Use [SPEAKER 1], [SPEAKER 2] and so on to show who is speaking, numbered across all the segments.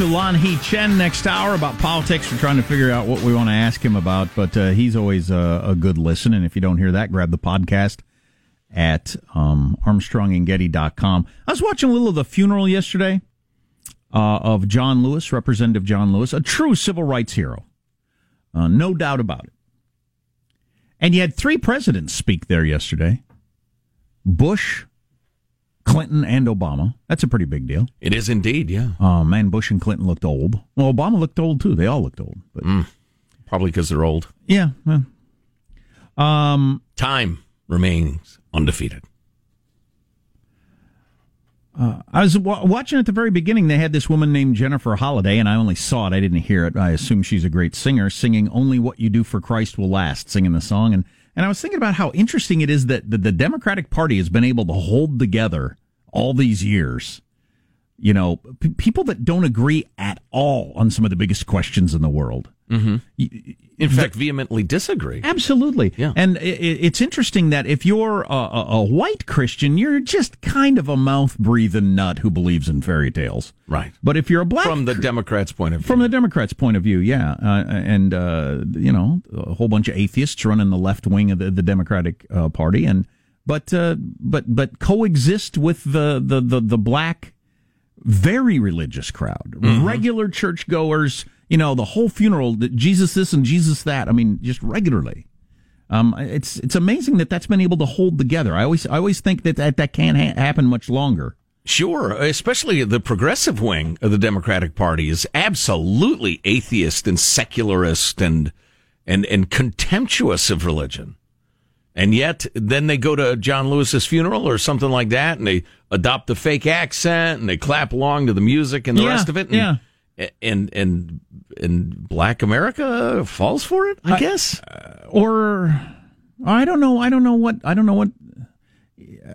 [SPEAKER 1] To Lanhee Chen next hour about politics. We're trying to figure out what we want to ask him about, but uh, he's always a, a, good listen. And if you don't hear that, grab the podcast at um, armstrongandgetty.com. I was watching a little of the funeral yesterday uh, of John Lewis, Representative John Lewis, a true civil rights hero. Uh, no doubt about it. And you had three presidents speak there yesterday Bush, Clinton, and Obama. That's a pretty big deal.
[SPEAKER 2] It is indeed, yeah.
[SPEAKER 1] Oh, man, Bush and Clinton looked old. Well, Obama looked old too. They all looked old.
[SPEAKER 2] But mm, Probably because they're old.
[SPEAKER 1] Yeah. Well,
[SPEAKER 2] um, Time remains undefeated.
[SPEAKER 1] Uh, I was w- watching at the very beginning. They had this woman named Jennifer Holliday, and I only saw it. I didn't hear it. I assume she's a great singer, singing "Only What You Do for Christ Will Last," singing the song. And and I was thinking about how interesting it is that the, the Democratic Party has been able to hold together all these years. You know, p- people that don't agree at all on some of the biggest questions in the world.
[SPEAKER 2] Mm-hmm. In fact, vehemently disagree.
[SPEAKER 1] Absolutely.
[SPEAKER 2] Yeah.
[SPEAKER 1] And it's interesting that if you're a, a, white Christian, you're just kind of a mouth breathing nut who believes in fairy tales.
[SPEAKER 2] Right.
[SPEAKER 1] But if you're a black.
[SPEAKER 2] From the Democrats' point of view.
[SPEAKER 1] From the Democrats' point of view, yeah. Uh, and, uh, you know, a whole bunch of atheists running the left wing of the, the Democratic uh, Party. And, but, uh, but, but coexist with the, the, the, the black, very religious crowd, mm-hmm. regular churchgoers you know, the whole funeral, Jesus this and Jesus that. I mean, just regularly. Um, it's it's amazing that that's been able to hold together. I always I always think that that, that can't ha- happen much longer.
[SPEAKER 2] Sure, especially the progressive wing of the Democratic Party is absolutely atheist and secularist and and and contemptuous of religion. And yet, then they go to John Lewis's funeral or something like that, and they adopt the fake accent and they clap along to the music and the
[SPEAKER 1] yeah,
[SPEAKER 2] rest of it. And,
[SPEAKER 1] yeah
[SPEAKER 2] and and and Black America falls for it, I, I guess, uh,
[SPEAKER 1] or I don't know. I don't know what. I don't know what.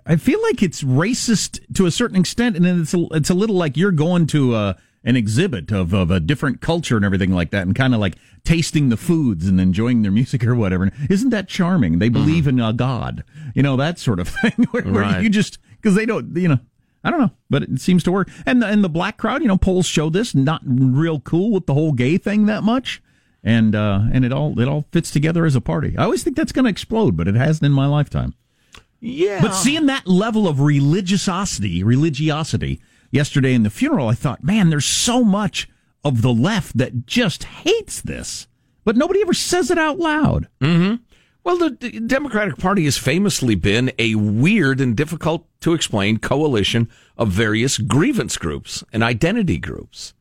[SPEAKER 1] I feel like it's racist to a certain extent, and then it's a, it's a little like you're going to a, uh, an exhibit of, of a different culture and everything like that, and kind of like tasting the foods and enjoying their music or whatever. Isn't that charming? They believe mm. in a god, you know that sort of thing, where, where you just because they don't, you know, I don't know, but it seems to work. And the, and the black crowd, you know, polls show this not real cool with the whole gay thing that much, and uh, and it all it all fits together as a party. I always think that's going to explode, but it hasn't in my lifetime.
[SPEAKER 2] Yeah,
[SPEAKER 1] but seeing that level of religiosity, religiosity yesterday in the funeral, I thought, man, there's so much of the left that just hates this, but nobody ever says it out loud.
[SPEAKER 2] Mm-hmm. Well, the Democratic Party has famously been a weird and difficult to explain coalition of various grievance groups and identity groups.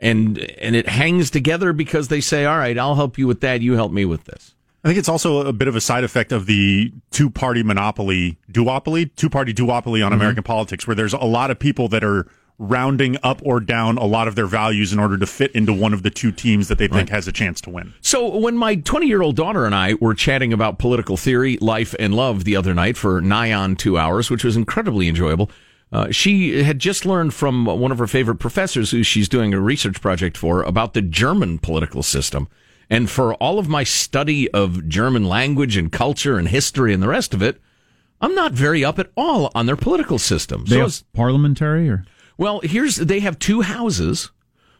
[SPEAKER 2] And and it hangs together because they say, "All right, I'll help you with that, you help me with this."
[SPEAKER 3] I think it's also a bit of a side effect of the two party monopoly, duopoly, two party duopoly on mm-hmm. American politics, where there's a lot of people that are rounding up or down a lot of their values in order to fit into one of the two teams that they think right. has a chance to win.
[SPEAKER 2] So when my 20 year old daughter and I were chatting about political theory, life, and love the other night for nigh on two hours, which was incredibly enjoyable. Uh, she had just learned from one of her favorite professors who she's doing a research project for about the German political system. And for all of my study of German language and culture and history and the rest of it, I'm not very up at all on their political system.
[SPEAKER 1] They so parliamentary or
[SPEAKER 2] well, here's they have two houses.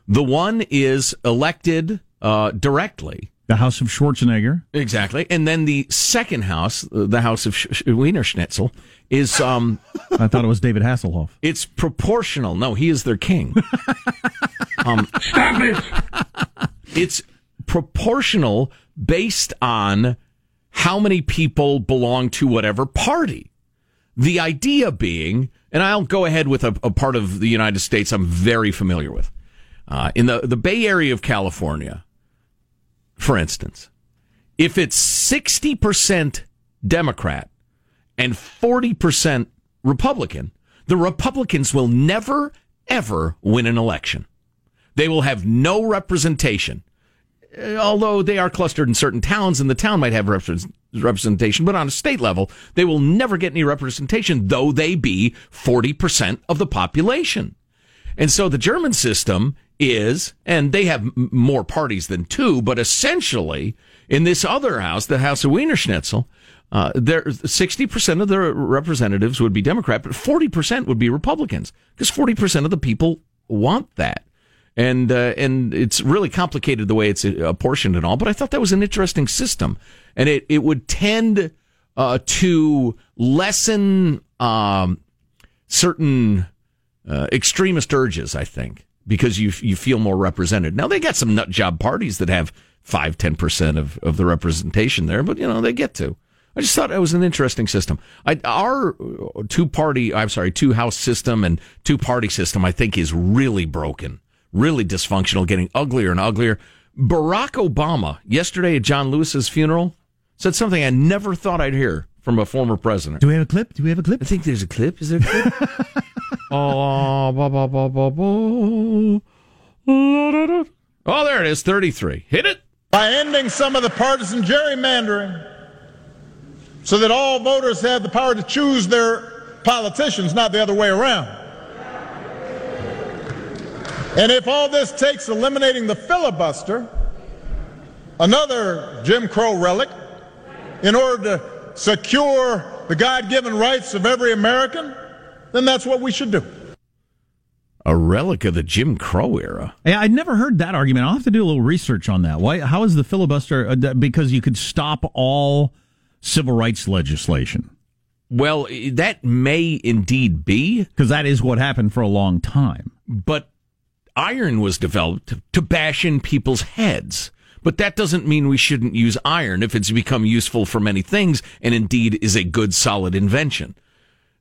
[SPEAKER 2] The one is elected uh, directly.
[SPEAKER 1] The House of Schwarzenegger.
[SPEAKER 2] Exactly. And then the second house, uh, the House of Sch- Wiener Schnitzel, is. Um,
[SPEAKER 1] I thought it was David Hasselhoff.
[SPEAKER 2] It's proportional. No, he is their king.
[SPEAKER 4] um, Stop it!
[SPEAKER 2] It's proportional based on how many people belong to whatever party. The idea being and I'll go ahead with a, a part of the United States I'm very familiar with. Uh, in the, the Bay Area of California, for instance, if it's 60% Democrat and 40% Republican, the Republicans will never, ever win an election. They will have no representation. Uh, although they are clustered in certain towns and the town might have representation, but on a state level, they will never get any representation, though they be 40% of the population. And so the German system is, and they have more parties than two, but essentially in this other house, the House of Wiener Schnitzel, uh, there, 60% of the representatives would be Democrat, but 40% would be Republicans because 40% of the people want that. And uh, and it's really complicated the way it's apportioned and all. But I thought that was an interesting system, and it it would tend uh, to lessen um, certain uh, extremist urges. I think because you you feel more represented. Now they got some nut job parties that have five ten percent of of the representation there, but you know they get to. I just thought it was an interesting system. I, our two party, I'm sorry, two house system and two party system, I think is really broken, really dysfunctional, getting uglier and uglier. Barack Obama, yesterday at John Lewis's funeral, said something I never thought I'd hear from a former president.
[SPEAKER 1] Do we have a clip? Do we have a clip?
[SPEAKER 2] I think there's a clip. Is there a clip? oh, ba, ba, ba, ba, ba. oh, there it is, 33. Hit it.
[SPEAKER 5] By ending some of the partisan gerrymandering so that all voters have the power to choose their politicians, not the other way around. And if all this takes eliminating the filibuster, another Jim Crow relic, in order to secure the God given rights of every American, then that's what we should do.
[SPEAKER 2] A relic of the Jim Crow era.
[SPEAKER 1] Yeah, I'd never heard that argument. I'll have to do a little research on that. Why? How is the filibuster? Uh, because you could stop all civil rights legislation.
[SPEAKER 2] Well, that may indeed be.
[SPEAKER 1] Because that is what happened for a long time.
[SPEAKER 2] But iron was developed to bash in people's heads. But that doesn't mean we shouldn't use iron if it's become useful for many things and indeed is a good solid invention.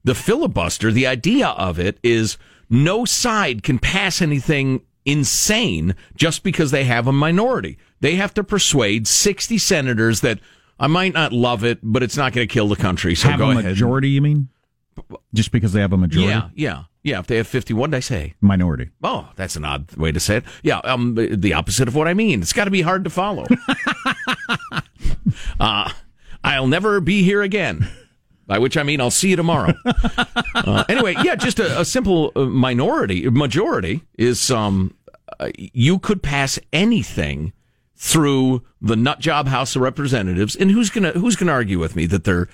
[SPEAKER 2] The filibuster, the idea of it is no side can pass anything insane just because they have a minority. They have to persuade 60 senators that I might not love it, but it's not going to kill the country. So
[SPEAKER 1] have
[SPEAKER 2] go
[SPEAKER 1] a
[SPEAKER 2] ahead.
[SPEAKER 1] majority, you mean? Just because they have a majority?
[SPEAKER 2] Yeah, yeah, yeah. If they have fifty, what did I say?
[SPEAKER 1] Minority.
[SPEAKER 2] Oh, that's an odd way to say it. Yeah, um, the opposite of what I mean. It's got to be hard to follow. uh, I'll never be here again. By which I mean I'll see you tomorrow. uh, anyway, yeah, just a, a simple uh, minority, majority is um, uh, you could pass anything through the nut job House of Representatives, and who's gonna who's gonna argue with me that they're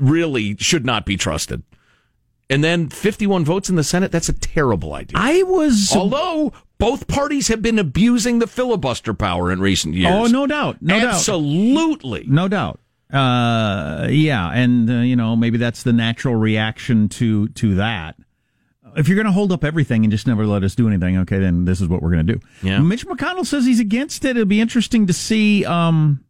[SPEAKER 2] really should not be trusted? And then 51 votes in the Senate, that's a terrible idea.
[SPEAKER 1] I was.
[SPEAKER 2] Although both parties have been abusing the filibuster power in recent years.
[SPEAKER 1] Oh, no doubt. No
[SPEAKER 2] Absolutely.
[SPEAKER 1] doubt. Absolutely. No doubt. Uh, yeah. And, uh, you know, maybe that's the natural reaction to, to that. If you're going to hold up everything and just never let us do anything, okay, then this is what we're going to do.
[SPEAKER 2] Yeah.
[SPEAKER 1] Mitch McConnell says he's against it. It'll be interesting to see, um,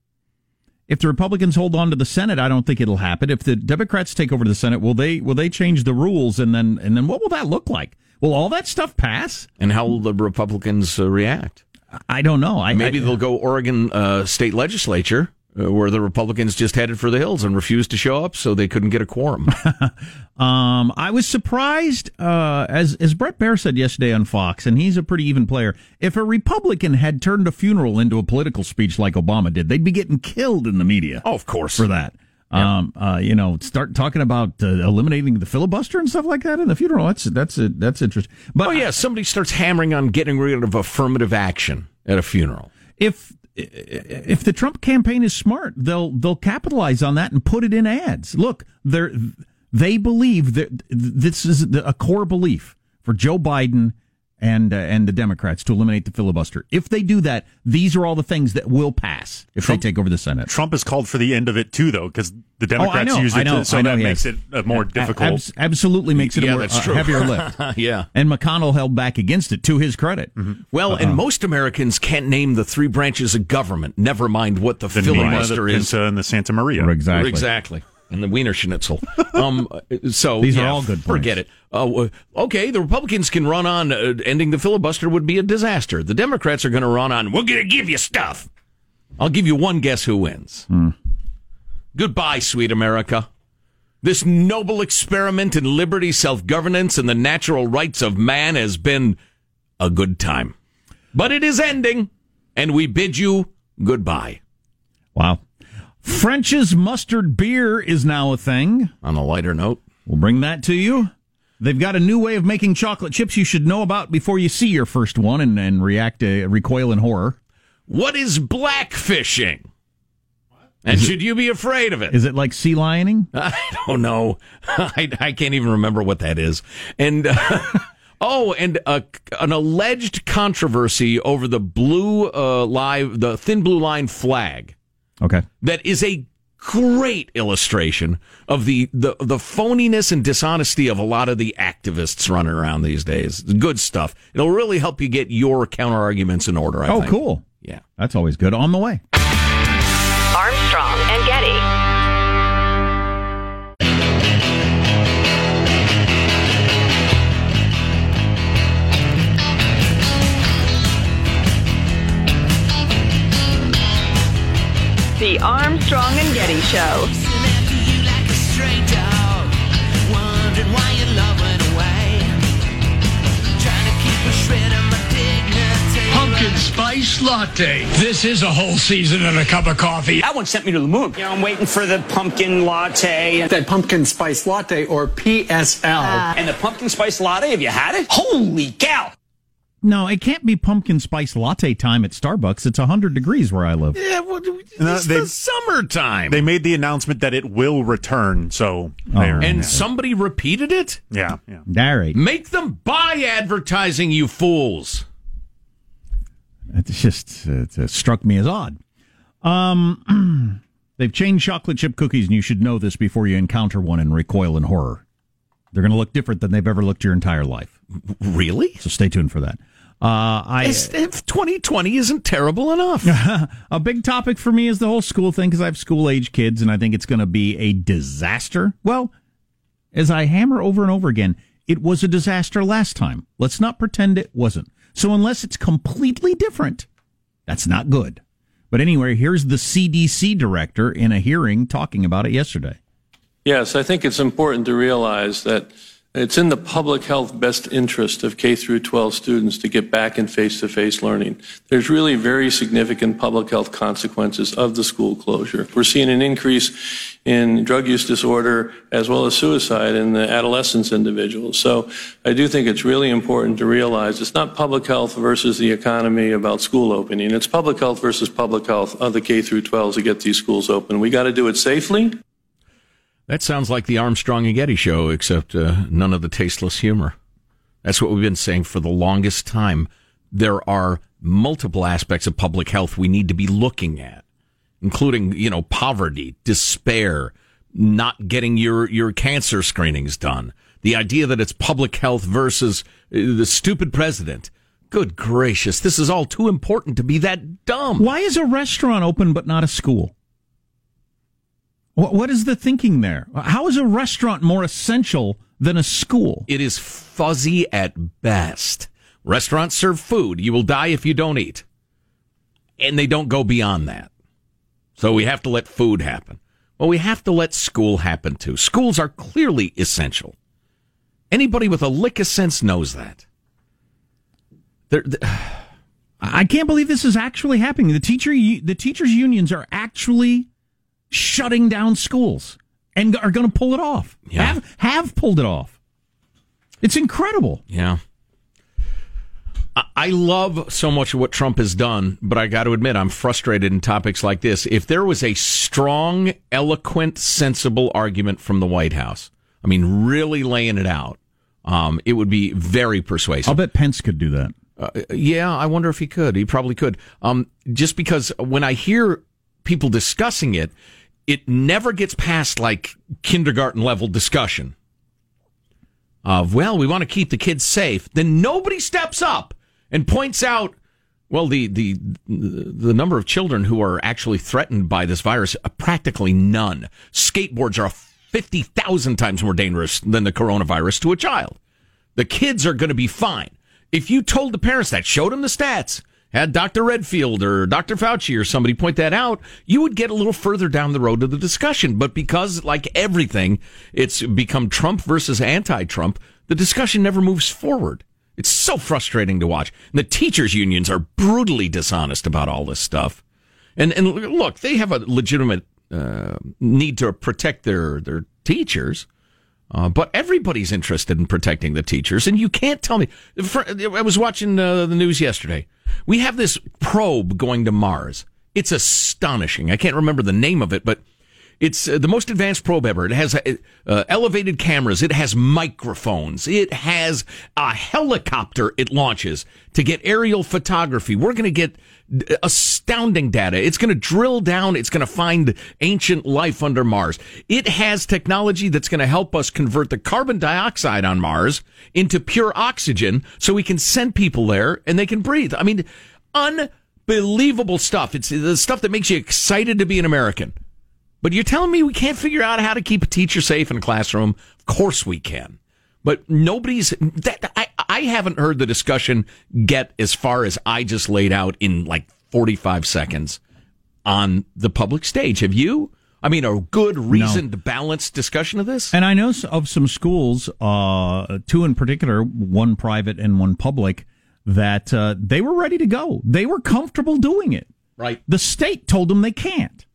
[SPEAKER 1] if the Republicans hold on to the Senate, I don't think it'll happen. If the Democrats take over the Senate, will they will they change the rules and then and then what will that look like? Will all that stuff pass?
[SPEAKER 2] And how will the Republicans uh, react?
[SPEAKER 1] I don't know. I,
[SPEAKER 2] Maybe
[SPEAKER 1] I,
[SPEAKER 2] they'll go Oregon uh, state legislature uh, where the Republicans just headed for the hills and refused to show up, so they couldn't get a quorum.
[SPEAKER 1] um, I was surprised, uh, as as Bret Baier said yesterday on Fox, and he's a pretty even player. If a Republican had turned a funeral into a political speech like Obama did, they'd be getting killed in the media.
[SPEAKER 2] Oh, of course
[SPEAKER 1] for that. Yeah. Um, uh, you know, start talking about uh, eliminating the filibuster and stuff like that in the funeral. That's that's a, that's interesting. But
[SPEAKER 2] oh yeah, somebody starts hammering on getting rid of affirmative action at a funeral.
[SPEAKER 1] If if the Trump campaign is smart, they'll they'll capitalize on that and put it in ads. Look, they they believe that this is a core belief for Joe Biden and uh, and the Democrats to eliminate the filibuster. If they do that, these are all the things that will pass if
[SPEAKER 3] Trump,
[SPEAKER 1] they take over the Senate.
[SPEAKER 3] Trump has called for the end of it too, though, because the Democrats
[SPEAKER 1] oh, know,
[SPEAKER 3] use it,
[SPEAKER 1] know,
[SPEAKER 3] to, so
[SPEAKER 1] know,
[SPEAKER 3] that
[SPEAKER 1] yes.
[SPEAKER 3] makes it a more difficult.
[SPEAKER 1] Abs- absolutely makes it
[SPEAKER 2] yeah,
[SPEAKER 1] a more,
[SPEAKER 2] that's
[SPEAKER 1] uh,
[SPEAKER 2] true.
[SPEAKER 1] heavier lift.
[SPEAKER 2] yeah,
[SPEAKER 1] and McConnell held back against it to his credit.
[SPEAKER 2] Mm-hmm. Well, uh-huh. and most Americans can't name the three branches of government. Never mind what the,
[SPEAKER 3] the
[SPEAKER 2] filibuster
[SPEAKER 3] the
[SPEAKER 2] is.
[SPEAKER 3] Pinta and the Santa Maria.
[SPEAKER 1] Exactly.
[SPEAKER 2] Exactly and the Wiener Schnitzel. Um, so
[SPEAKER 1] these
[SPEAKER 2] yeah,
[SPEAKER 1] are all good.
[SPEAKER 2] Forget
[SPEAKER 1] points.
[SPEAKER 2] it. Uh, okay, the Republicans can run on uh, ending the filibuster would be a disaster. The Democrats are going to run on. We're going to give you stuff. I'll give you one guess who wins.
[SPEAKER 1] Hmm.
[SPEAKER 2] Goodbye, sweet America. This noble experiment in liberty, self governance, and the natural rights of man has been a good time, but it is ending, and we bid you goodbye.
[SPEAKER 1] Wow. French's mustard beer is now a thing.
[SPEAKER 2] On a lighter note,
[SPEAKER 1] we'll bring that to you. They've got a new way of making chocolate chips you should know about before you see your first one and, and react uh, recoil in horror.
[SPEAKER 2] What is blackfishing? And
[SPEAKER 1] Is it-
[SPEAKER 2] should you be afraid of it?
[SPEAKER 1] Is it like sea lioning?
[SPEAKER 2] I don't know. I, I can't even remember what that is. And uh, Oh, and a, an alleged controversy over the blue uh, live, the thin blue line flag.
[SPEAKER 1] Okay.
[SPEAKER 2] That is a great illustration of the, the the phoniness and dishonesty of a lot of the activists running around these days. Good stuff. It'll really help you get your counter arguments in order. I
[SPEAKER 1] oh,
[SPEAKER 2] think.
[SPEAKER 1] cool.
[SPEAKER 2] Yeah,
[SPEAKER 1] that's always good. On the way.
[SPEAKER 6] Armstrong and Getty. The Armstrong and Getty Show.
[SPEAKER 7] Pumpkin spice latte. This is a whole season and a cup of coffee.
[SPEAKER 8] That one sent me to the moon. You know, I'm waiting for the pumpkin latte.
[SPEAKER 9] That pumpkin spice latte or PSL. Ah.
[SPEAKER 8] And the pumpkin spice latte, have you had it? Holy cow!
[SPEAKER 1] No, it can't be pumpkin spice latte time at Starbucks. It's 100 degrees where I live.
[SPEAKER 2] Yeah, well, it's
[SPEAKER 3] No, they-
[SPEAKER 2] the summertime.
[SPEAKER 3] They made the announcement that it will return. So there.
[SPEAKER 2] and somebody repeated it?
[SPEAKER 3] yeah, yeah.
[SPEAKER 1] All right.
[SPEAKER 2] Make them buy advertising, you fools.
[SPEAKER 1] It's just it, it struck me as odd. Um, they've changed chocolate chip cookies, and you should know this before you encounter one and recoil in horror. They're going to look different than they've ever looked your entire life.
[SPEAKER 2] Really?
[SPEAKER 1] So stay tuned for that. Uh, I
[SPEAKER 2] if 2020 isn't terrible enough.
[SPEAKER 1] a big topic for me is the whole school thing because I have school age kids, and I think it's going to be a disaster. Well, as I hammer over and over again, it was a disaster last time. Let's not pretend it wasn't. So unless it's completely different, that's not good. But anyway, here's the CDC director in a hearing talking about it yesterday.
[SPEAKER 10] Yes, I think it's important to realize that it's in the public health best interest of K through 12 students to get back in face-to-face learning. There's really very significant public health consequences of the school closure. We're seeing an increase in drug use disorder as well as suicide in the adolescents individuals. So I do think it's really important to realize it's not public health versus the economy about school opening. It's public health versus public health of the K through 12 to get these schools open. We got to do it safely.
[SPEAKER 2] That sounds like the Armstrong and Getty show, except uh, none of the tasteless humor. That's what we've been saying for the longest time. There are multiple aspects of public health we need to be looking at, including, you know, poverty, despair, not getting your, your cancer screenings done. The idea that it's public health versus uh, the stupid president. Good gracious, this is all too important to be that dumb.
[SPEAKER 1] Why is a restaurant open but not a school? What, what is the thinking there? How is a restaurant more essential than a school?
[SPEAKER 2] It is fuzzy at best. Restaurants serve food. You will die if you don't eat. And they don't go beyond that. So we have to let food happen. Well, we have to let school happen too. Schools are clearly essential. Anybody with a lick of sense knows that. They're, they're,
[SPEAKER 1] I can't believe this is actually happening. The teacher the teachers unions are actually shutting down schools and are going to pull it off.
[SPEAKER 2] Yeah.
[SPEAKER 1] Have have pulled it off. It's incredible.
[SPEAKER 2] yeah. I- love so much of what Trump has done, but I got to admit, I'm frustrated in topics like this. If there was a strong, eloquent, sensible argument from the White House, I mean, really laying it out, um, it would be very persuasive.
[SPEAKER 1] I'll bet Pence could do that.
[SPEAKER 2] Uh, yeah, I wonder if he could. He probably could. Um, just because when I hear people discussing it, it never gets past like kindergarten level discussion of, well, we want to keep the kids safe. Then nobody steps up and points out, well, the, the, the number of children who are actually threatened by this virus, uh, practically none. Skateboards are 50,000 times more dangerous than the coronavirus to a child. The kids are going to be fine. If you told the parents that, showed them the stats, had Dr. Redfield or Dr. Fauci or somebody point that out, you would get a little further down the road to the discussion. But because, like everything, it's become Trump versus anti Trump, the discussion never moves forward. It's so frustrating to watch. And the teachers' unions are brutally dishonest about all this stuff. And, and look, they have a legitimate uh, need to protect their, their teachers. Uh, but everybody's interested in protecting the teachers, and you can't tell me. For, I was watching uh, the news yesterday. We have this probe going to Mars. It's astonishing. I can't remember the name of it, but It's uh, the most advanced probe ever. It has uh, uh, elevated cameras. It has microphones. It has a helicopter it launches to get aerial photography. We're going to get astounding data. It's going to drill down. It's going to find ancient life under Mars. It has technology that's going to help us convert the carbon dioxide on Mars into pure oxygen so we can send people there and they can breathe. I mean, unbelievable stuff. It's the stuff that makes you excited to be an American. But you're telling me we can't figure out how to keep a teacher safe in a classroom? Of course we can. But nobody's that I, I haven't heard the discussion get as far as I just laid out in like 45 seconds on the public stage. Have you? I mean, a good, reasoned, no. balanced discussion of this?
[SPEAKER 1] And I know of some schools, uh, two in particular, one private and one public, that uh, they were ready to go. They were comfortable doing it.
[SPEAKER 2] Right.
[SPEAKER 1] The state told them they can't.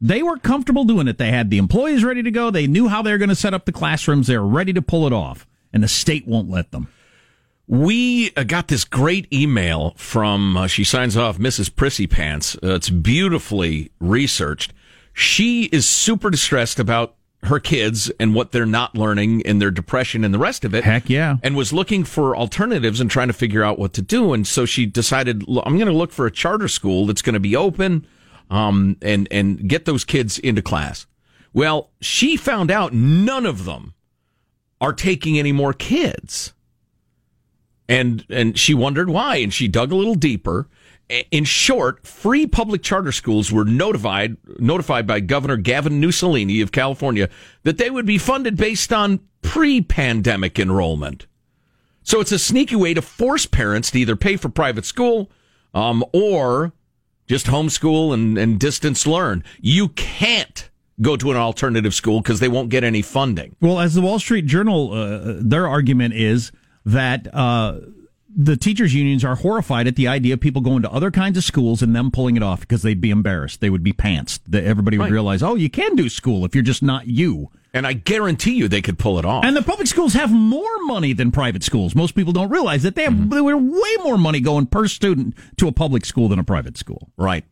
[SPEAKER 1] They were comfortable doing it. They had the employees ready to go. They knew how they were going to set up the classrooms. They were ready to pull it off, and the state won't let them.
[SPEAKER 2] We uh, got this great email from, uh, she signs off, Mrs. Prissy Pants. Uh, it's beautifully researched. She is super distressed about her kids and what they're not learning and their depression and the rest of it.
[SPEAKER 1] Heck yeah.
[SPEAKER 2] And was looking for alternatives and trying to figure out what to do. And so she decided, I'm going to look for a charter school that's going to be open um, and and get those kids into class. Well, she found out none of them are taking any more kids, and and she wondered why, and she dug a little deeper. In short, free public charter schools were notified notified by Governor Gavin Mussolini of California that they would be funded based on pre-pandemic enrollment. So it's a sneaky way to force parents to either pay for private school um, or just homeschool and, and distance learn. You can't go to an alternative school because they won't get any funding.
[SPEAKER 1] Well, as the Wall Street Journal, uh, their argument is that uh, the teachers' unions are horrified at the idea of people going to other kinds of schools and them pulling it off because they'd be embarrassed. They would be pantsed. That everybody would right. realize, oh, you can do school if you're just not you.
[SPEAKER 2] And I guarantee you they could pull it off.
[SPEAKER 1] And the public schools have more money than private schools. Most people don't realize that they have mm-hmm. way more money going per student to a public school than a private school.
[SPEAKER 2] Right.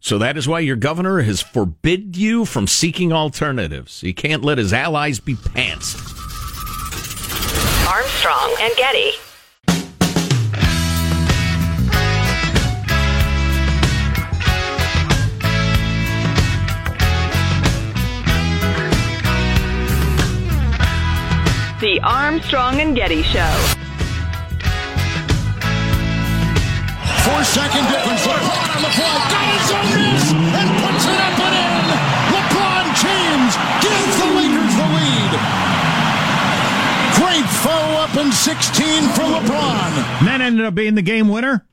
[SPEAKER 2] So that is why your governor has forbid you from seeking alternatives. He can't let his allies be pantsed.
[SPEAKER 6] Armstrong and Getty. The Armstrong and Getty Show.
[SPEAKER 11] Four second difference. On the fly. Goes a miss and puts it up and in. 16 for LeBron.
[SPEAKER 1] And that ended up being the game winner.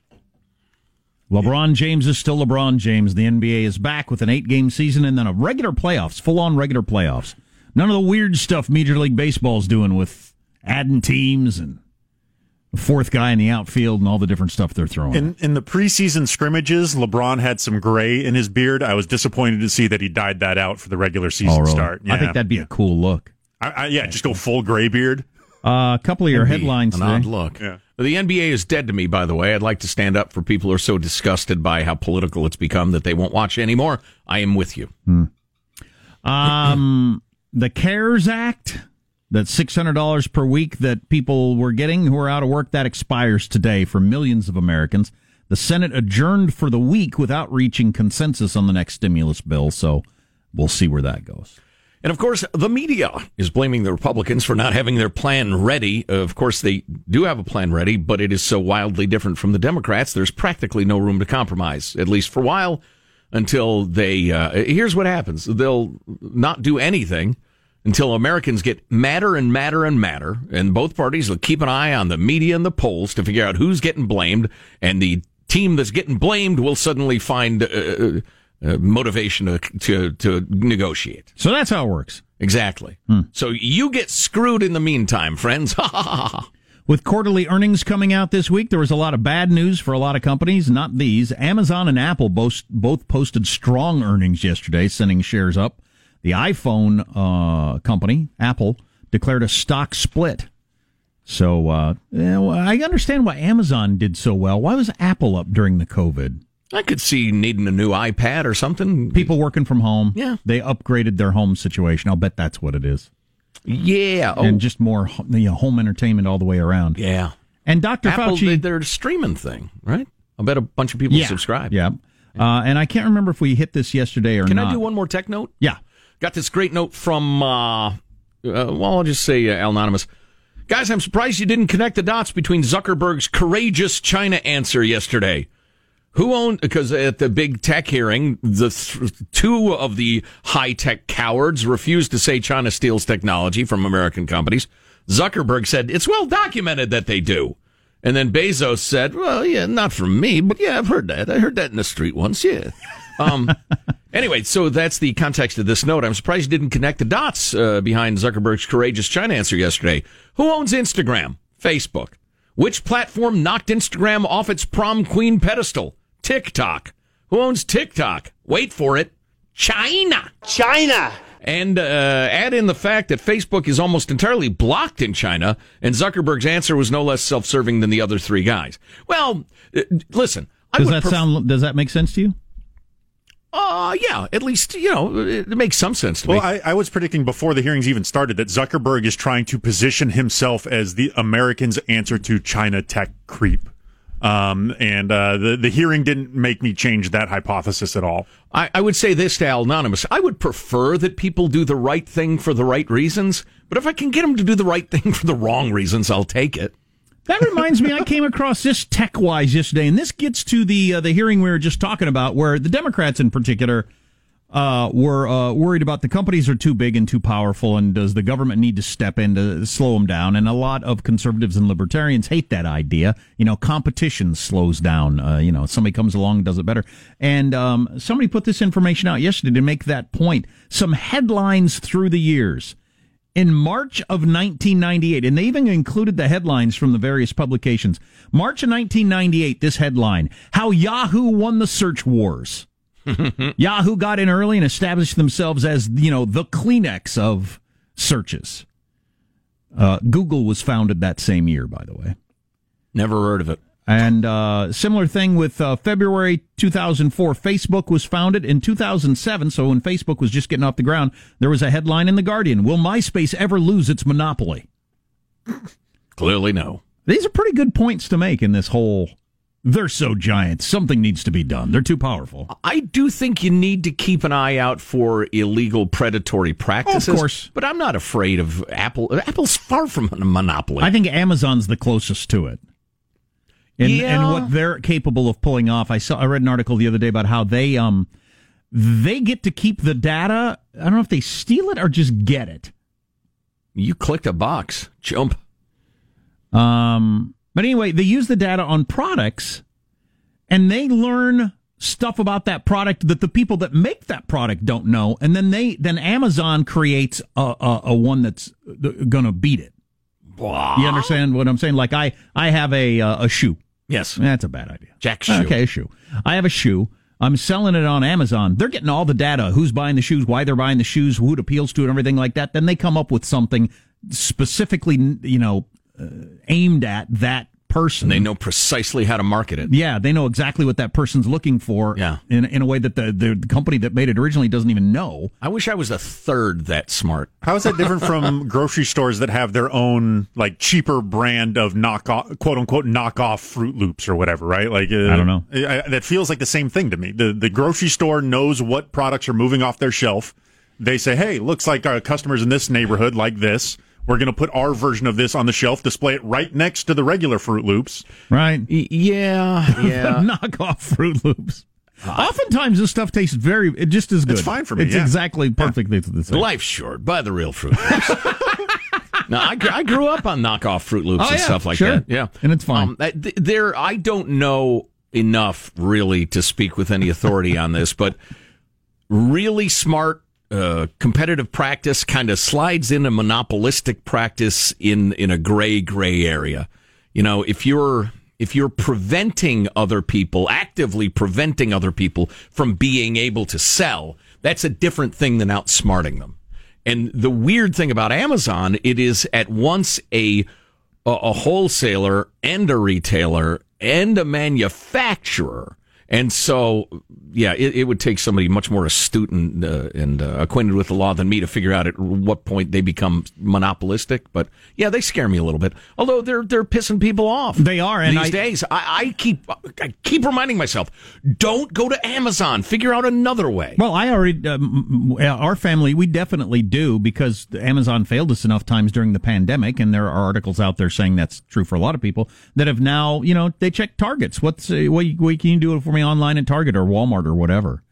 [SPEAKER 1] LeBron James is still LeBron James. The NBA is back with an eight game season and then a regular playoffs, full on regular playoffs. None of the weird stuff Major League Baseball's doing with adding teams and the fourth guy in the outfield and all the different stuff they're throwing.
[SPEAKER 3] In, in the preseason scrimmages, LeBron had some gray in his beard. I was disappointed to see that he dyed that out for the regular season
[SPEAKER 1] oh, really?
[SPEAKER 3] start.
[SPEAKER 1] Yeah. I think that'd be a cool look.
[SPEAKER 3] I, I, yeah, just go full gray beard.
[SPEAKER 1] Uh, a couple of your headlines.
[SPEAKER 2] An
[SPEAKER 1] today.
[SPEAKER 2] odd look.
[SPEAKER 3] Yeah.
[SPEAKER 2] The NBA is dead to me, by the way. I'd like to stand up for people who are so disgusted by how political it's become that they won't watch anymore. I am with you.
[SPEAKER 1] Hmm. Um, the CARES Act, that $600 per week that people were getting who are out of work, that expires today for millions of Americans. The Senate adjourned for the week without reaching consensus on the next stimulus bill, so we'll see where that goes.
[SPEAKER 2] And of course, the media is blaming the Republicans for not having their plan ready. Of course, they do have a plan ready, but it is so wildly different from the Democrats. There's practically no room to compromise, at least for a while until they. Uh, here's what happens: they'll not do anything until Americans get madder and madder and madder, and both parties will keep an eye on the media and the polls to figure out who's getting blamed, and the team that's getting blamed will suddenly find. Uh, uh, motivation to, to, to negotiate.
[SPEAKER 1] So that's how it works.
[SPEAKER 2] Exactly. Hmm. So you get screwed in the meantime, friends.
[SPEAKER 1] With quarterly earnings coming out this week, there was a lot of bad news for a lot of companies, not these. Amazon and Apple both, both posted strong earnings yesterday, sending shares up. The iPhone uh, company, Apple, declared a stock split. So uh, I understand why Amazon did so well. Why was Apple up during the COVID?
[SPEAKER 2] I could see needing a new iPad or something.
[SPEAKER 1] People working from home.
[SPEAKER 2] Yeah.
[SPEAKER 1] They upgraded their home situation. I'll bet that's what it is.
[SPEAKER 2] Yeah. Oh,
[SPEAKER 1] And just more you know, home entertainment all the way around.
[SPEAKER 2] yeah.
[SPEAKER 1] And Dr.
[SPEAKER 2] Apple,
[SPEAKER 1] Fauci.
[SPEAKER 2] they, they're a streaming thing, right? I bet a bunch of people
[SPEAKER 1] yeah.
[SPEAKER 2] subscribe.
[SPEAKER 1] Yeah. Uh, and I can't remember if we hit this yesterday or
[SPEAKER 2] Can
[SPEAKER 1] not.
[SPEAKER 2] Can I do one more tech note?
[SPEAKER 1] Yeah.
[SPEAKER 2] Got this great note from, uh, uh, well, I'll just say uh, Anonymous. Guys, I'm surprised you didn't connect the dots between Zuckerberg's courageous China answer yesterday. Who owned, because at the big tech hearing, the th- two of the high tech cowards refused to say China steals technology from American companies. Zuckerberg said, it's well documented that they do. And then Bezos said, well, yeah, not from me, but yeah, I've heard that. I heard that in the street once, yeah. Um, anyway, so that's the context of this note. I'm surprised you didn't connect the dots uh, behind Zuckerberg's courageous China answer yesterday. Who owns Instagram? Facebook. Which platform knocked Instagram off its prom queen pedestal? TikTok. Who owns TikTok? Wait for it. China.
[SPEAKER 8] China.
[SPEAKER 2] And uh, add in the fact that Facebook is almost entirely blocked in China, and Zuckerberg's answer was no less self-serving than the other three guys. Well, uh, listen. I
[SPEAKER 1] Does that
[SPEAKER 2] pref-
[SPEAKER 1] sound? Does that make sense to you?
[SPEAKER 2] Uh, yeah, at least, you know, it, it makes some sense to
[SPEAKER 3] Well,
[SPEAKER 2] me.
[SPEAKER 3] I, I was predicting before the hearings even started that Zuckerberg is trying to position himself as the Americans' answer to China tech creep. Um, and uh, the the hearing didn't make me change that hypothesis at all.
[SPEAKER 2] I, I would say this to Al Anonymous. I would prefer that people do the right thing for the right reasons, but if I can get them to do the right thing for the wrong reasons, I'll take it.
[SPEAKER 1] That reminds me, I came across this tech wise yesterday, and this gets to the uh, the hearing we were just talking about, where the Democrats in particular uh, were uh, worried about the companies are too big and too powerful, and does the government need to step in to slow them down? And a lot of conservatives and libertarians hate that idea. You know, competition slows down. Uh, you know, somebody comes along does it better. And um, somebody put this information out yesterday to make that point. Some headlines through the years in March of 1998, and they even included the headlines from the various publications. March of 1998, this headline How Yahoo Won the Search Wars. Yahoo got in early and established themselves as, you know, the Kleenex of searches. Uh, Google was founded that same year, by the way.
[SPEAKER 2] Never heard of it.
[SPEAKER 1] And uh, similar thing with uh, February 2004. Facebook was founded in 2007. So when Facebook was just getting off the ground, there was a headline in The Guardian Will MySpace ever lose its monopoly?
[SPEAKER 2] Clearly, no.
[SPEAKER 1] These are pretty good points to make in this whole. They're so giant. Something needs to be done. They're too powerful.
[SPEAKER 2] I do think you need to keep an eye out for illegal predatory practices.
[SPEAKER 1] Of course.
[SPEAKER 2] But I'm not afraid of Apple. Apple's far from a monopoly.
[SPEAKER 1] I think Amazon's the closest to it. And,
[SPEAKER 2] Yeah.
[SPEAKER 1] and what they're capable of pulling off. I saw I read an article the other day about how they um they get to keep the data. I don't know if they steal it or just get it.
[SPEAKER 2] you clicked a box. Jump.
[SPEAKER 1] Um, but anyway, they use the data on products and they learn stuff about that product that the people that make that product don't know. And then they, then Amazon creates a, a, a one that's going to beat it. You understand what I'm saying? Like I, I have a, uh, a shoe.
[SPEAKER 2] Yes.
[SPEAKER 1] That's a bad idea.
[SPEAKER 2] Jack shoe.
[SPEAKER 1] Okay, a shoe. I have a shoe. I'm selling it on Amazon. They're getting all the data, who's buying the shoes, why they're buying the shoes, who it appeals to, and everything like that. Then they come up with something specifically, you know, aimed at that person.
[SPEAKER 2] They know precisely how to market it.
[SPEAKER 1] Yeah, they know exactly what that person's looking for.
[SPEAKER 2] Yeah.
[SPEAKER 1] in in a way that the, the the company that made it originally doesn't even know.
[SPEAKER 2] I wish I was a third that smart.
[SPEAKER 3] How is that different from grocery stores that have their own like cheaper brand of knockoff, quote unquote, knockoff Froot Loops or whatever? Right? Like uh,
[SPEAKER 1] I don't know.
[SPEAKER 3] I, that feels like the same thing to me. The the grocery store knows what products are moving off their shelf. They say, "Hey, looks like our customers in this neighborhood like this. We're going to put our version of this on the shelf, display it right next to the regular Froot Loops."
[SPEAKER 1] Right?
[SPEAKER 2] Y- yeah, yeah.
[SPEAKER 1] Knockoff Froot Loops. Oftentimes, this stuff tastes very it just as good.
[SPEAKER 3] It's fine for me,
[SPEAKER 1] It's
[SPEAKER 3] yeah.
[SPEAKER 1] exactly perfectly the same.
[SPEAKER 2] Life's short. Buy the real Froot Loops. no, I, I grew up on knockoff Froot Loops
[SPEAKER 1] Oh,
[SPEAKER 2] and
[SPEAKER 1] yeah,
[SPEAKER 2] stuff like
[SPEAKER 1] sure.
[SPEAKER 2] that. Yeah,
[SPEAKER 1] And it's fine.
[SPEAKER 2] Um, th- there, I don't know enough really to speak with any authority on this, but really smart. Uh, competitive practice kind of slides into monopolistic practice in in a gray gray area. You know, if you're if you're preventing other people, actively preventing other people from being able to sell, that's a different thing than outsmarting them. And the weird thing about Amazon, it is at once a a, a wholesaler and a retailer and a manufacturer. And so, yeah, it, it would take somebody much more astute and, uh, and uh, acquainted with the law than me to figure out at what point they become monopolistic. But yeah, they scare me a little bit. Although they're they're pissing people off.
[SPEAKER 1] They are, and
[SPEAKER 2] these
[SPEAKER 1] I-
[SPEAKER 2] days. I, I keep I keep reminding myself, don't go to Amazon. Figure out another way.
[SPEAKER 1] Well, I already, um, our family, we definitely do because Amazon failed us enough times during the pandemic, and there are articles out there saying that's true for a lot of people that have now, you know, they check targets. What's uh, what, what can you do for me online at Target or Walmart or whatever?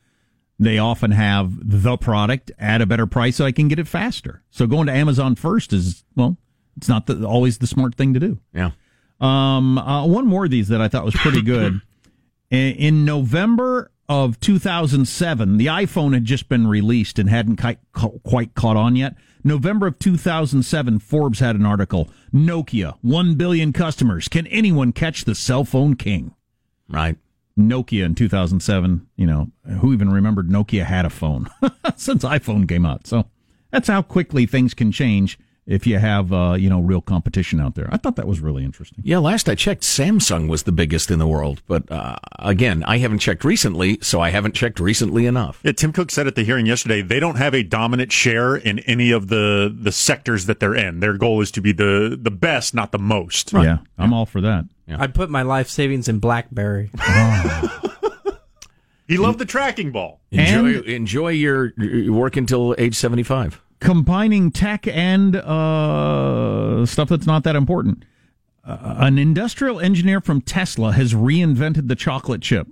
[SPEAKER 1] They often have the product at a better price so I can get it faster. So going to Amazon first is well, it's not the, always the smart thing to do.
[SPEAKER 2] Yeah.
[SPEAKER 1] Um, uh, one more of these that I thought was pretty good. in, November of 2007, the iPhone had just been released and hadn't quite, quite caught on yet. November of 2007, Forbes had an article Nokia, 1 billion customers. Can anyone catch the cell phone king?
[SPEAKER 2] Right.
[SPEAKER 1] Nokia in 2007, you know, who even remembered Nokia had a phone since iPhone came out? So that's how quickly things can change if you have, uh, you know, real competition out there. I thought that was really interesting.
[SPEAKER 2] Yeah, last I checked, Samsung was the biggest in the world. But uh, again, I haven't checked recently, so I haven't checked recently enough.
[SPEAKER 3] Yeah, Tim Cook said at the hearing yesterday they don't have a dominant share in any of the the sectors that they're in. Their goal is to be the the best, not the most.
[SPEAKER 1] Yeah, I'm all for that.
[SPEAKER 12] I'd put my life savings in BlackBerry.
[SPEAKER 3] He loved the tracking ball.
[SPEAKER 2] Enjoy, enjoy your, your work until age 75.
[SPEAKER 1] Combining tech and uh, stuff that's not that important. Uh, an industrial engineer from Tesla has reinvented the chocolate chip.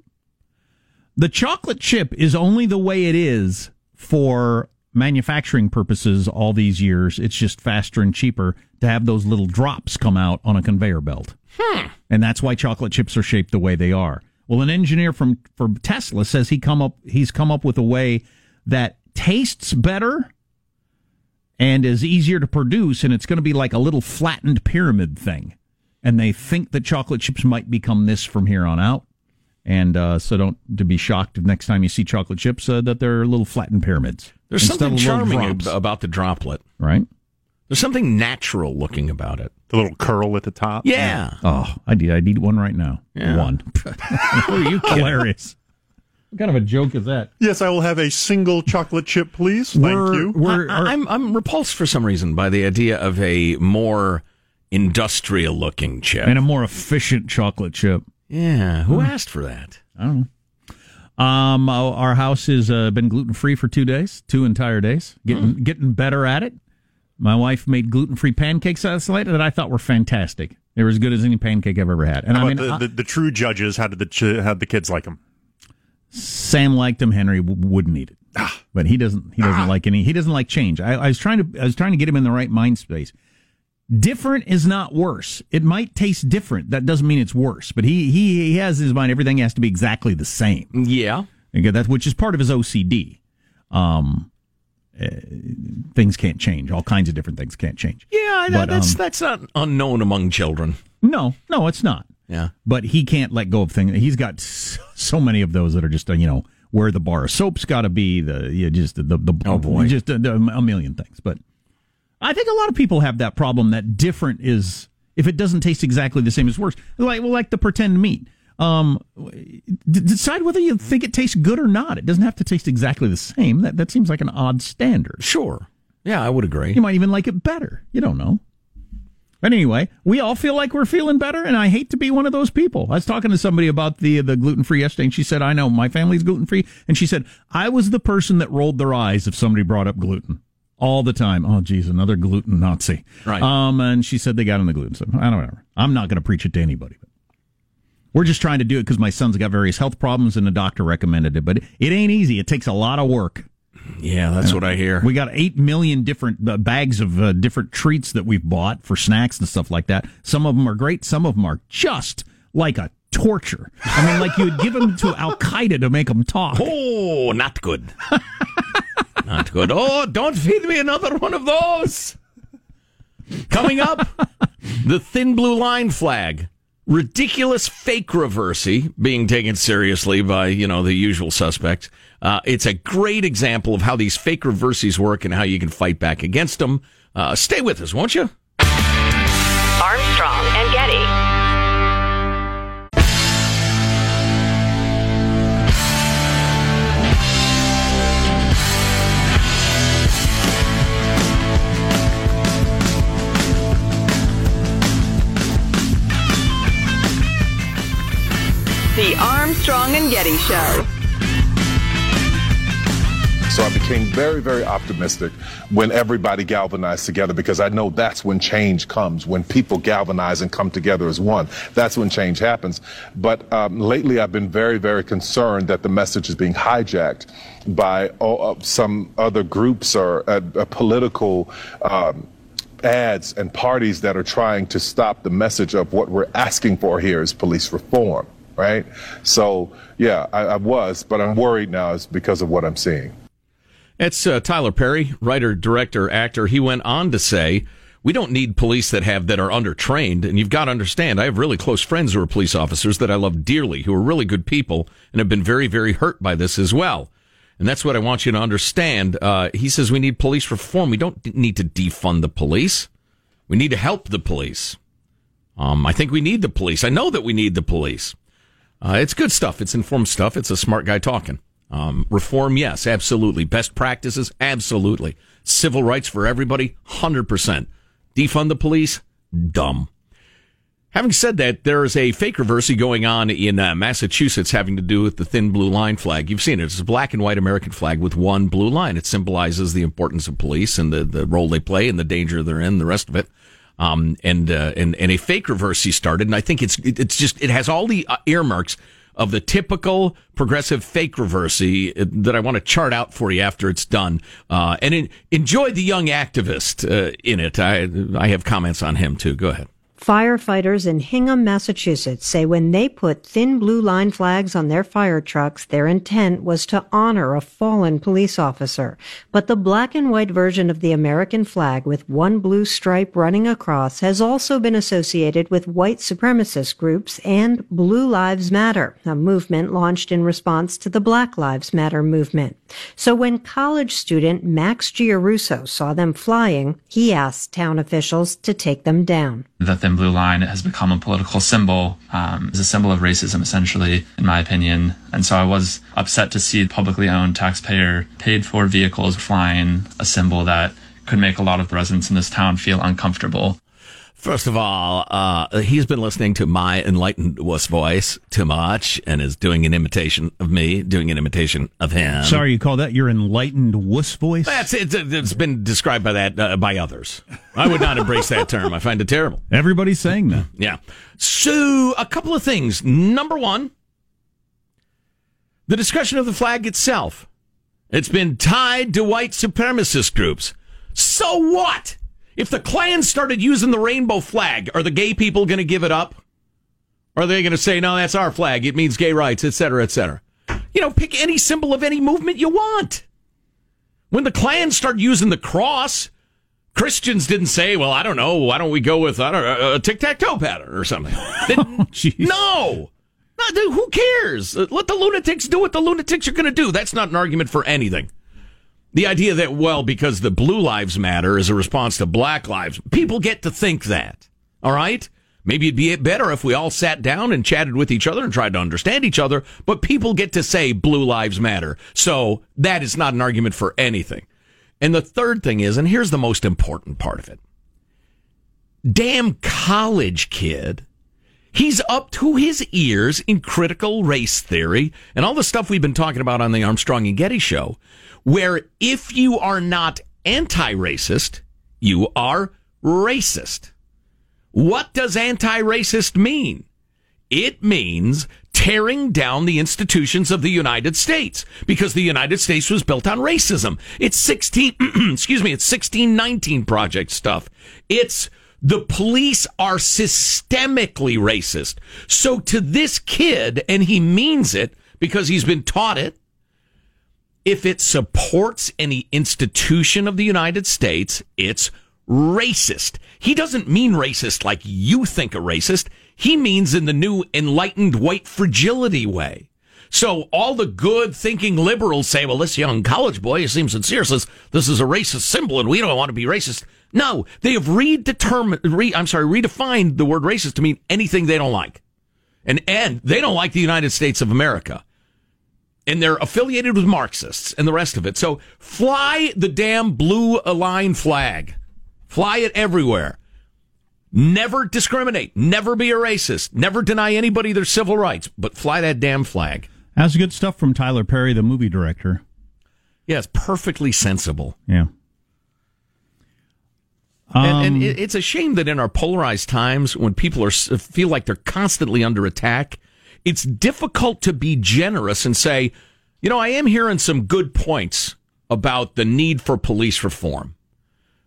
[SPEAKER 1] The chocolate chip is only the way it is for manufacturing purposes all these years. It's just faster and cheaper to have those little drops come out on a conveyor belt.
[SPEAKER 2] Hmm.
[SPEAKER 1] And that's why chocolate chips are shaped the way they are. Well, an engineer from from Tesla says he come up he's come up with a way that tastes better and is easier to produce, and it's going to be like a little flattened pyramid thing. And they think that chocolate chips might become this from here on out. And uh, so don't to be shocked if next time you see chocolate chips uh, that they're little flattened pyramids.
[SPEAKER 2] There's something charming
[SPEAKER 1] drops.
[SPEAKER 2] about the droplet.
[SPEAKER 1] right?
[SPEAKER 2] There's something natural looking about it.
[SPEAKER 3] The little curl at the top.
[SPEAKER 2] Yeah.
[SPEAKER 1] Oh, I need I'd eat one right now.
[SPEAKER 2] Yeah.
[SPEAKER 1] One.
[SPEAKER 2] Who are you kidding?
[SPEAKER 1] Hilarious. What kind of a joke is that?
[SPEAKER 3] Yes, I will have a single chocolate chip, please. Thank
[SPEAKER 1] We're-
[SPEAKER 3] you.
[SPEAKER 1] we're-
[SPEAKER 2] I, I'm I'm repulsed for some reason by the idea of a more industrial looking chip.
[SPEAKER 1] and a more efficient chocolate chip.
[SPEAKER 2] Yeah, who asked for that?
[SPEAKER 1] I don't know. Um, our house has uh, been gluten free for two days, two entire days. Getting
[SPEAKER 2] Hmm.
[SPEAKER 1] getting better at it. My wife made gluten free pancakes last night that I thought were fantastic. They were as good as any pancake I've ever had. And I mean,
[SPEAKER 3] the,
[SPEAKER 1] I-
[SPEAKER 3] the, the true judges? How did the ch- how did the kids like them?
[SPEAKER 1] Sam liked them. Henry w- wouldn't eat it,
[SPEAKER 3] Ah.
[SPEAKER 1] but he doesn't. He doesn't like any. He doesn't like change. I, I was trying to. I was trying to get him in the right mind space. Different is not worse. It might taste different. That doesn't mean it's worse. But he he, he has in his mind everything has to be exactly the same.
[SPEAKER 2] Yeah.
[SPEAKER 1] Okay, that which is part of his OCD. Um, uh, things can't change. All kinds of different things can't change.
[SPEAKER 2] Yeah,
[SPEAKER 1] But,
[SPEAKER 2] that's
[SPEAKER 1] um,
[SPEAKER 2] that's not unknown among children.
[SPEAKER 1] No, no, it's not.
[SPEAKER 2] Yeah.
[SPEAKER 1] But he can't let go of things. He's got so many of those that are just uh, you know where the bar of soap's got to be. The you just the the
[SPEAKER 2] Oh, boy.
[SPEAKER 1] just a, a million things. But I think a lot of people have that problem. That different is if it doesn't taste exactly the same as worse. Like well, like the pretend meat. Um, d- decide whether you think it tastes good or not. It doesn't have to taste exactly the same. That that seems like an odd standard.
[SPEAKER 2] Sure. Yeah, I would agree.
[SPEAKER 1] You might even like it better. You don't know. But anyway, we all feel like we're feeling better, and I hate to be one of those people. I was talking to somebody about the the gluten free yesterday, and she said, "I know my family's gluten free," and she said, "I was the person that rolled their eyes if somebody brought up gluten all the time." Oh, geez, another gluten Nazi.
[SPEAKER 2] Right.
[SPEAKER 1] Um, and she said they got on the gluten. So I don't know. I'm not going to preach it to anybody. But we're just trying to do it because my son's got various health problems, and the doctor recommended it. But it, ain't easy. It takes a lot of work.
[SPEAKER 2] Yeah, that's what I hear.
[SPEAKER 1] We got eight million different uh, bags of uh, different treats that we've bought for snacks and stuff like that. Some of them are great. Some of them are just like a torture. I mean, like you would give them to Al Qaeda to make them talk.
[SPEAKER 2] Oh, not good. not good. Oh, don't feed me another one of those. Coming up, the thin blue line flag. Ridiculous fake reversey being taken seriously by, you know, the usual suspects. Uh, it's a great example of how these fake reversies work and how you can fight back against them. Uh, stay with us, won't you?
[SPEAKER 6] The Armstrong and Getty Show.
[SPEAKER 13] So I became very, very optimistic when everybody galvanized together because I know that's when change comes. When people galvanize and come together as one, that's when change happens. But um, lately, I've been very, very concerned that the message is being hijacked by uh, some other groups or uh, uh, political. Um, ads and parties that are trying to stop the message of what we're asking for here is police reform, right? So, yeah, I, I was, but I'm worried now is because of what I'm seeing.
[SPEAKER 2] It's uh, Tyler Perry, writer, director, actor. He went on to say, "We don't need police that have that are undertrained, and you've got to understand. I have really close friends who are police officers that I love dearly, who are really good people, and have been very, very hurt by this as well. And that's what I want you to understand." Uh, he says we need police reform. We don't need to defund the police. We need to help the police. Um, I think we need the police. I know that we need the police. Uh, it's good stuff. It's informed stuff. It's a smart guy talking. Um, reform, yes, absolutely. Best practices, absolutely. Civil rights for everybody, 100%. Defund the police, dumb. Having said that, there is a fake reversey going on in uh, Massachusetts having to do with the thin blue line flag. You've seen it. It's a black and white American flag with one blue line. It symbolizes the importance of police and the, the role they play and the danger they're in, the rest of it. Um, and, uh, and, and a fake reversey started. And I think it's, it's just, it has all the uh, earmarks of the typical progressive fake reversey uh, that I want to chart out for you after it's done. Uh, and in, enjoy the young activist uh, in it. I, I have comments on him too. Go ahead.
[SPEAKER 14] Firefighters in Hingham, Massachusetts say when they put thin blue line flags on their fire trucks, their intent was to honor a fallen police officer. But the black and white version of the American flag with one blue stripe running across has also been associated with white supremacist groups and Blue Lives Matter, a movement launched in response to the Black Lives Matter movement. So when college student Max Giarusso saw them flying, he asked town officials to take them down.
[SPEAKER 15] Thin blue line It has become a political symbol, um, is a symbol of racism, essentially, in my opinion. And so I was upset to see publicly owned taxpayer paid for vehicles flying a symbol that could make a lot of residents in this town feel uncomfortable.
[SPEAKER 2] First of all, uh, he's been listening to my enlightened wuss voice too much and is doing an imitation of me, doing an imitation of him.
[SPEAKER 1] Sorry, you call that your enlightened wuss voice?
[SPEAKER 2] That's it's, it's been described by that uh, by others. I would not embrace that term. I find it terrible.
[SPEAKER 1] Everybody's saying that.
[SPEAKER 2] Yeah. So, a couple of things. Number one, the discussion of the flag itself. It's been tied to white supremacist groups. So what? If the Klan started using the rainbow flag, are the gay people going to give it up? Or are they going to say, no, that's our flag. It means gay rights, et cetera, et cetera? You know, pick any symbol of any movement you want. When the Klan started using the cross, Christians didn't say, well, I don't know, why don't we go with I don't know, a tic tac toe pattern or something? oh, no. no dude, who cares? Let the lunatics do what the lunatics are going to do. That's not an argument for anything. The idea that, well, because the blue lives matter is a response to black lives, people get to think that. All right? Maybe it'd be better if we all sat down and chatted with each other and tried to understand each other, but people get to say blue lives matter. So that is not an argument for anything. And the third thing is, and here's the most important part of it damn college kid. He's up to his ears in critical race theory and all the stuff we've been talking about on the Armstrong and Getty show where if you are not anti racist, you are racist. What does anti racist mean? It means tearing down the institutions of the United States because the United States was built on racism. It's 16, excuse me, it's 1619 project stuff. It's the police are systemically racist. So to this kid, and he means it because he's been taught it, if it supports any institution of the United States, it's racist. He doesn't mean racist like you think a racist. He means in the new enlightened white fragility way. So all the good thinking liberals say, well, this young college boy seems sincere, says this is a racist symbol and we don't want to be racist. No, they have redetermined, re, I'm sorry, redefined the word racist to mean anything they don't like. And, and they don't like the United States of America and they're affiliated with Marxists and the rest of it. So fly the damn blue line flag. Fly it everywhere. Never discriminate. Never be a racist. Never deny anybody their civil rights, but fly that damn flag.
[SPEAKER 1] That's good stuff from Tyler Perry, the movie director.
[SPEAKER 2] Yeah, it's perfectly sensible.
[SPEAKER 1] Yeah.
[SPEAKER 2] and,
[SPEAKER 1] Um,
[SPEAKER 2] and it- it's a shame that in our polarized times, when people are feel like they're constantly under attack, it's difficult to be generous and say, you know, I am hearing some good points about the need for police reform.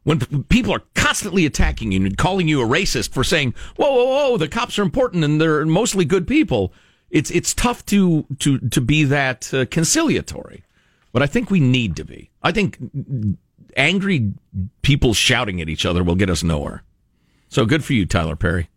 [SPEAKER 2] When p- people are constantly attacking you and calling you a racist for saying, "Whoa, whoa, whoa, the cops are important and they're mostly good people," it's it's tough to to to be that uh, conciliatory. But I think we need to be. I think angry people shouting at each other will get us nowhere. So good for you, Tyler Perry.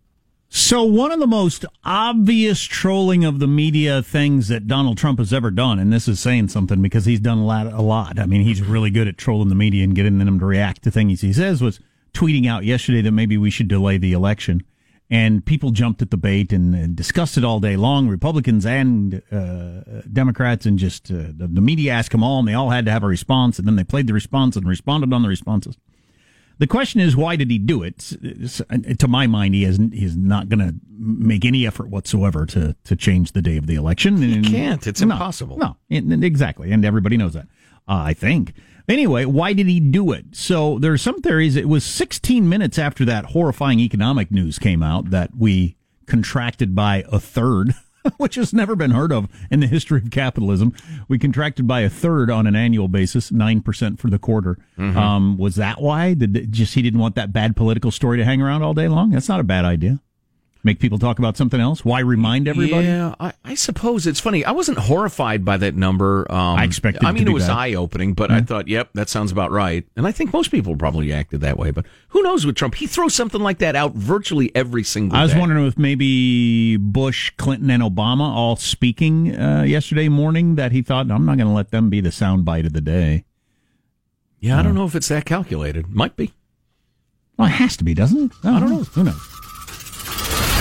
[SPEAKER 1] So one of the most obvious trolling of the media things that Donald Trump has ever done, and this is saying something because he's done a lot. A lot. I mean, he's really good at trolling the media and getting them to react to things he says. Was tweeting out yesterday that maybe we should delay the election, and people jumped at the bait and, and discussed it all day long. Republicans and uh, Democrats, and just uh, the, the media asked them all, and they all had to have a response, and then they played the response and responded on the responses. The question is, why did he do it? S- To my mind, he hasn't. He's not going to make any effort whatsoever to to change the day of the election.
[SPEAKER 2] He
[SPEAKER 1] And-
[SPEAKER 2] can't. It's
[SPEAKER 1] No,
[SPEAKER 2] impossible.
[SPEAKER 1] No, exactly, and everybody knows that. Uh, I think. Anyway, why did he do it? So there are some theories. It was 16 minutes after that horrifying economic news came out that we contracted by a third, which has never been heard of in the history of capitalism. We contracted by a third on an annual basis, nine percent for the quarter.
[SPEAKER 2] Mhm.
[SPEAKER 1] Um, was that why? Did just he didn't want that bad political story to hang around all day long? That's not a bad idea. Make people talk about something else. Why remind everybody?
[SPEAKER 2] Yeah, I, I suppose it's funny. I wasn't horrified by that number. Um,
[SPEAKER 1] I expected
[SPEAKER 2] I
[SPEAKER 1] it
[SPEAKER 2] mean,
[SPEAKER 1] to be
[SPEAKER 2] it was eye opening, but I thought, yep, that sounds about right. And I think most people probably acted that way. But who knows with Trump? He throws something like that out virtually every single. Day.
[SPEAKER 1] I was
[SPEAKER 2] day.
[SPEAKER 1] wondering if maybe Bush, Clinton, and Obama all speaking uh, yesterday morning that he thought, I'm not going to let them be the soundbite of the day.
[SPEAKER 2] Yeah, I don't know if it's that calculated. Might be.
[SPEAKER 1] Well, it has to be, doesn't it? I don't know. Who knows?